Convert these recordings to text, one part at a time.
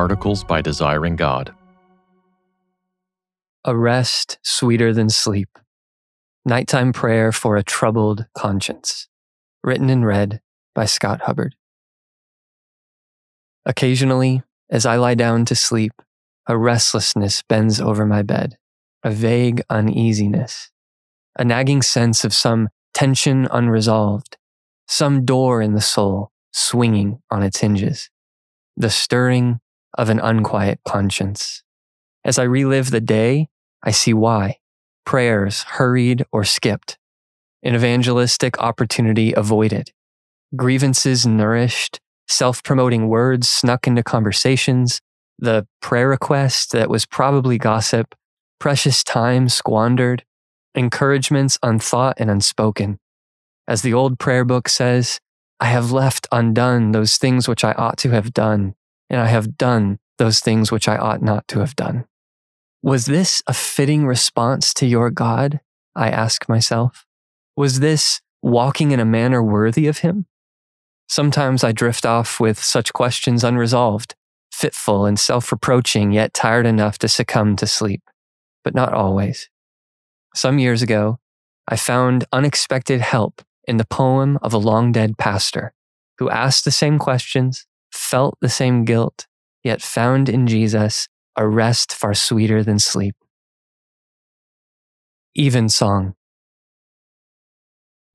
Articles by Desiring God. A rest sweeter than sleep. Nighttime prayer for a troubled conscience. Written and read by Scott Hubbard. Occasionally, as I lie down to sleep, a restlessness bends over my bed, a vague uneasiness, a nagging sense of some tension unresolved, some door in the soul swinging on its hinges, the stirring of an unquiet conscience. As I relive the day, I see why. Prayers hurried or skipped, an evangelistic opportunity avoided, grievances nourished, self promoting words snuck into conversations, the prayer request that was probably gossip, precious time squandered, encouragements unthought and unspoken. As the old prayer book says, I have left undone those things which I ought to have done, and I have done those things which I ought not to have done. Was this a fitting response to your God? I ask myself. Was this walking in a manner worthy of him? Sometimes I drift off with such questions unresolved, fitful and self reproaching, yet tired enough to succumb to sleep, but not always. Some years ago, I found unexpected help in the poem of a long dead pastor who asked the same questions, felt the same guilt, yet found in Jesus a rest far sweeter than sleep. Evensong.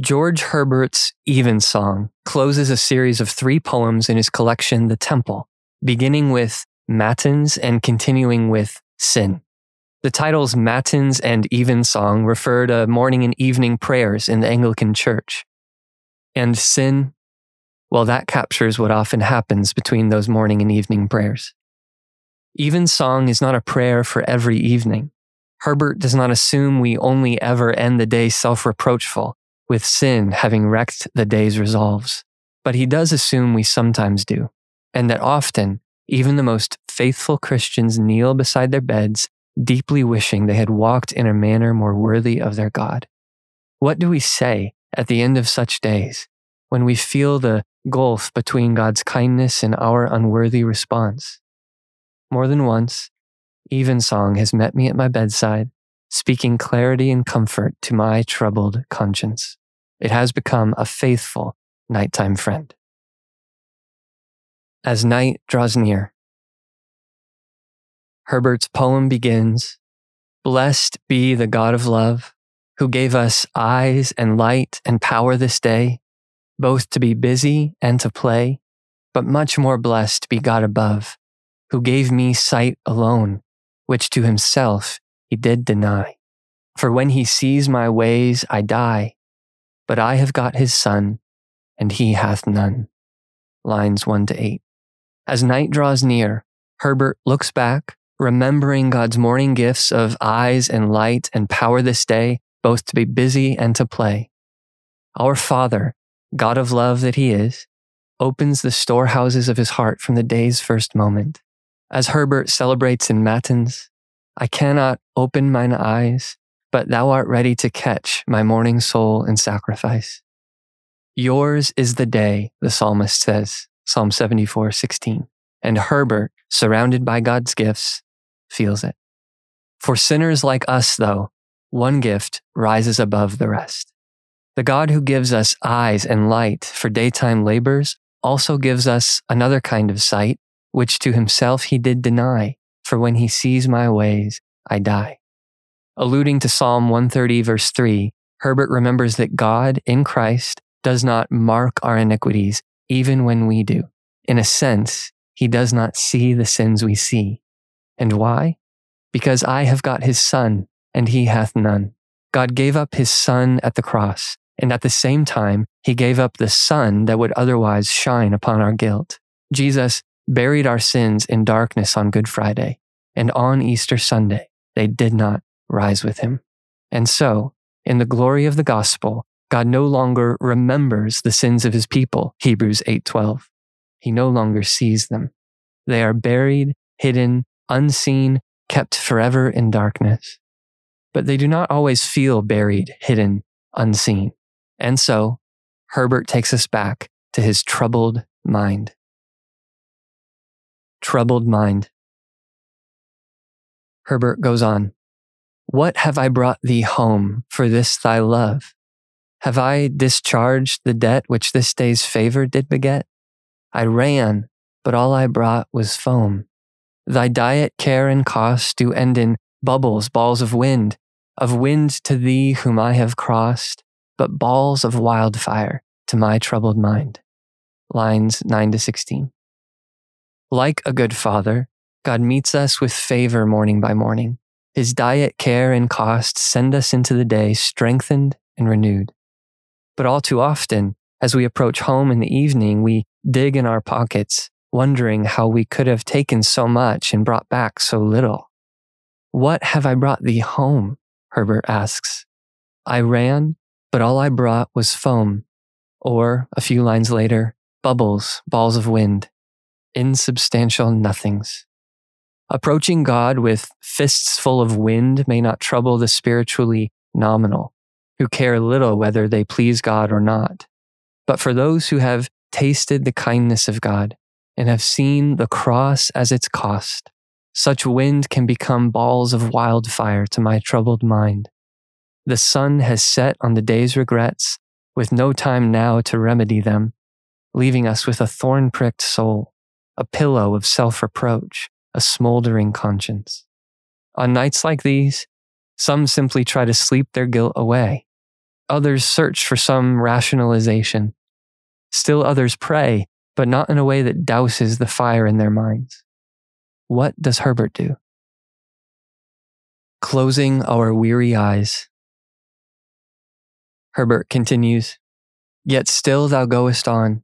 George Herbert's Evensong closes a series of three poems in his collection, The Temple, beginning with Matins and continuing with Sin. The titles Matins and Evensong refer to morning and evening prayers in the Anglican Church. And Sin, well, that captures what often happens between those morning and evening prayers. Evensong is not a prayer for every evening. Herbert does not assume we only ever end the day self reproachful, with sin having wrecked the day's resolves. But he does assume we sometimes do, and that often, even the most faithful Christians kneel beside their beds, deeply wishing they had walked in a manner more worthy of their God. What do we say at the end of such days when we feel the gulf between God's kindness and our unworthy response? More than once, Evensong has met me at my bedside, speaking clarity and comfort to my troubled conscience. It has become a faithful nighttime friend. As night draws near, Herbert's poem begins Blessed be the God of love, who gave us eyes and light and power this day, both to be busy and to play, but much more blessed be God above who gave me sight alone, which to himself he did deny. For when he sees my ways, I die. But I have got his son, and he hath none. Lines 1 to 8. As night draws near, Herbert looks back, remembering God's morning gifts of eyes and light and power this day, both to be busy and to play. Our Father, God of love that he is, opens the storehouses of his heart from the day's first moment. As Herbert celebrates in Matins, I cannot open mine eyes, but thou art ready to catch my morning soul in sacrifice. Yours is the day, the psalmist says, Psalm 74, 16. And Herbert, surrounded by God's gifts, feels it. For sinners like us, though, one gift rises above the rest. The God who gives us eyes and light for daytime labors also gives us another kind of sight which to himself he did deny, for when he sees my ways, I die. Alluding to Psalm 130, verse 3, Herbert remembers that God in Christ does not mark our iniquities, even when we do. In a sense, he does not see the sins we see. And why? Because I have got his son, and he hath none. God gave up his son at the cross, and at the same time, he gave up the sun that would otherwise shine upon our guilt. Jesus buried our sins in darkness on Good Friday, and on Easter Sunday, they did not rise with him. And so, in the glory of the gospel, God no longer remembers the sins of his people, Hebrews 8:12. He no longer sees them. They are buried, hidden, unseen, kept forever in darkness. But they do not always feel buried, hidden, unseen. And so, Herbert takes us back to his troubled mind. troubled mind. Herbert goes on, What have I brought thee home for this thy love? Have I discharged the debt which this day's favor did beget? I ran, but all I brought was foam. Thy diet, care, and cost do end in bubbles, balls of wind, of wind to thee whom I have crossed, but balls of wildfire to my troubled mind. Lines 9 to 16. Like a good father, God meets us with favor morning by morning. His diet, care, and cost send us into the day strengthened and renewed. But all too often, as we approach home in the evening, we dig in our pockets, wondering how we could have taken so much and brought back so little. What have I brought thee home? Herbert asks. I ran, but all I brought was foam. Or, a few lines later, bubbles, balls of wind, insubstantial nothings. Approaching God with fists full of wind may not trouble the spiritually nominal, who care little whether they please God or not. But for those who have tasted the kindness of God and have seen the cross as its cost, such wind can become balls of wildfire to my troubled mind. The sun has set on the day's regrets, with no time now to remedy them, leaving us with a thorn pricked soul, a pillow of self reproach, a smoldering conscience. On nights like these, some simply try to sleep their guilt away. Others search for some rationalization. Still others pray, but not in a way that douses the fire in their minds. What does Herbert do? Closing our weary eyes. Herbert continues, Yet still thou goest on,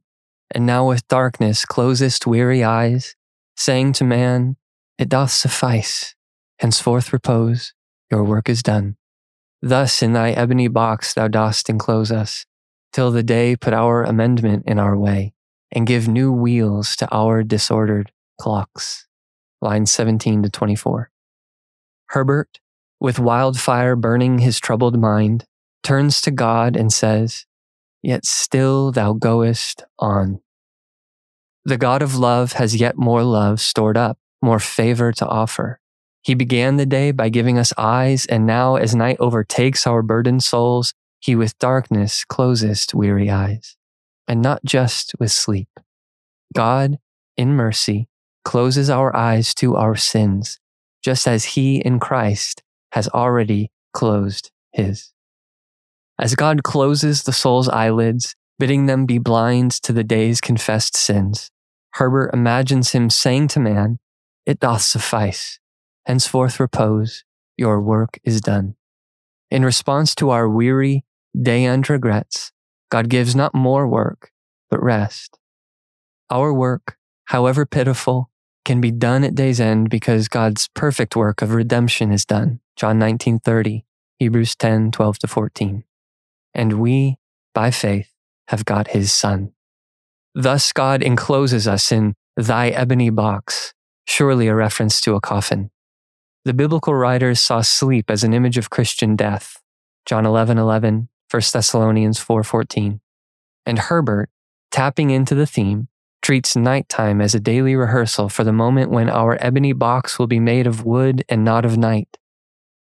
and now with darkness closest weary eyes, saying to man, it doth suffice. Henceforth repose, your work is done. Thus in thy ebony box thou dost enclose us, till the day put our amendment in our way, and give new wheels to our disordered clocks. Lines 17 to 24. Herbert, with wildfire burning his troubled mind, turns to God and says, Yet still thou goest on. The God of love has yet more love stored up more favor to offer. He began the day by giving us eyes, and now, as night overtakes our burdened souls, he with darkness closest weary eyes, and not just with sleep. God, in mercy, closes our eyes to our sins, just as he in Christ has already closed his. As God closes the soul's eyelids, bidding them be blind to the day's confessed sins, Herbert imagines him saying to man, it doth suffice. Henceforth repose, your work is done. In response to our weary, day and regrets, God gives not more work, but rest. Our work, however pitiful, can be done at day's end because God's perfect work of redemption is done. John 19:30, Hebrews 10:12 to 14. And we, by faith, have got his son. Thus God encloses us in thy ebony box, surely a reference to a coffin. The biblical writers saw sleep as an image of Christian death. John 11, 11, 1 Thessalonians 4, 14. And Herbert, tapping into the theme, treats nighttime as a daily rehearsal for the moment when our ebony box will be made of wood and not of night.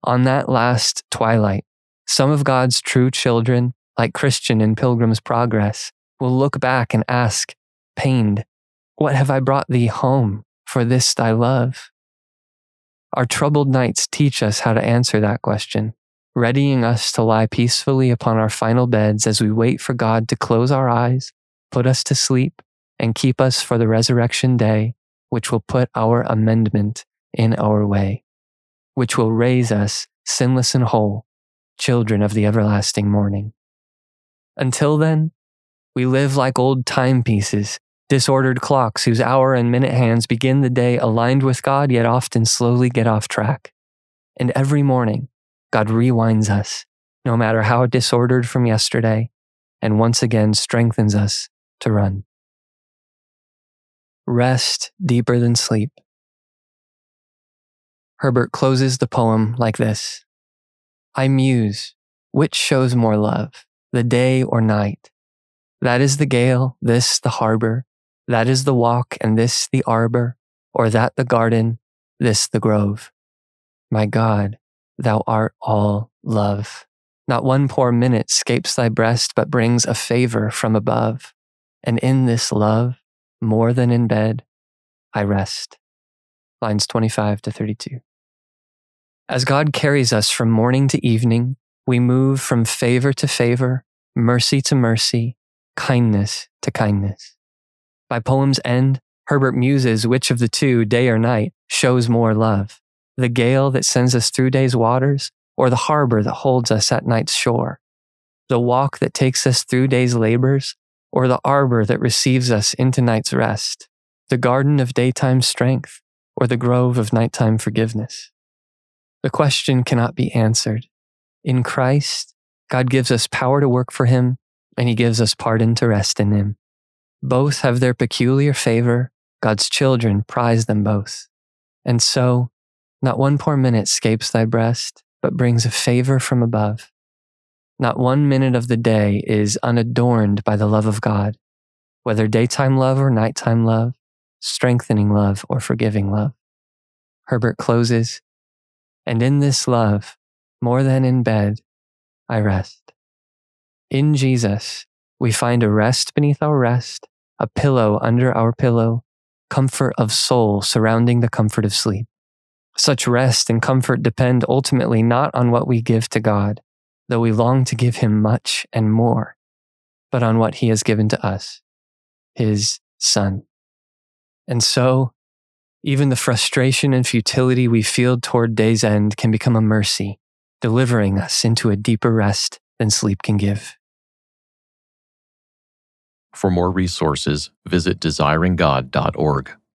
On that last twilight, some of God's true children, like Christian in Pilgrim's Progress, will look back and ask, pained, What have I brought thee home? for this thy love? Our troubled nights teach us how to answer that question, readying us to lie peacefully upon our final beds as we wait for God to close our eyes, put us to sleep, and keep us for the resurrection day, which will put our amendment in our way, which will raise us sinless and whole, children of the everlasting morning. Until then, we live like old timepieces Disordered clocks whose hour and minute hands begin the day aligned with God, yet often slowly get off track. And every morning, God rewinds us, no matter how disordered from yesterday, and once again strengthens us to run. Rest deeper than sleep. Herbert closes the poem like this I muse, which shows more love, the day or night? That is the gale, this the harbor, that is the walk, and this the arbor. or that the garden, this the grove. My God, thou art all love. Not one poor minute scapes thy breast, but brings a favor from above. And in this love, more than in bed, I rest. Lines 25 to 32. As God carries us from morning to evening, we move from favor to favor, mercy to mercy, kindness to kindness. By poem's end, Herbert muses which of the two, day or night, shows more love the gale that sends us through day's waters, or the harbor that holds us at night's shore, the walk that takes us through day's labors, or the arbor that receives us into night's rest, the garden of daytime strength, or the grove of nighttime forgiveness. The question cannot be answered. In Christ, God gives us power to work for Him, and He gives us pardon to rest in Him. Both have their peculiar favor. God's children prize them both. And so, not one poor minute scapes thy breast, but brings a favor from above. Not one minute of the day is unadorned by the love of God, whether daytime love or nighttime love, strengthening love or forgiving love. Herbert closes, and in this love, more than in bed, I rest. In Jesus, we find a rest beneath our rest, a pillow under our pillow, comfort of soul surrounding the comfort of sleep. Such rest and comfort depend ultimately not on what we give to God, though we long to give Him much and more, but on what He has given to us, His Son. And so, even the frustration and futility we feel toward day's end can become a mercy, delivering us into a deeper rest than sleep can give. For more resources, visit desiringgod.org.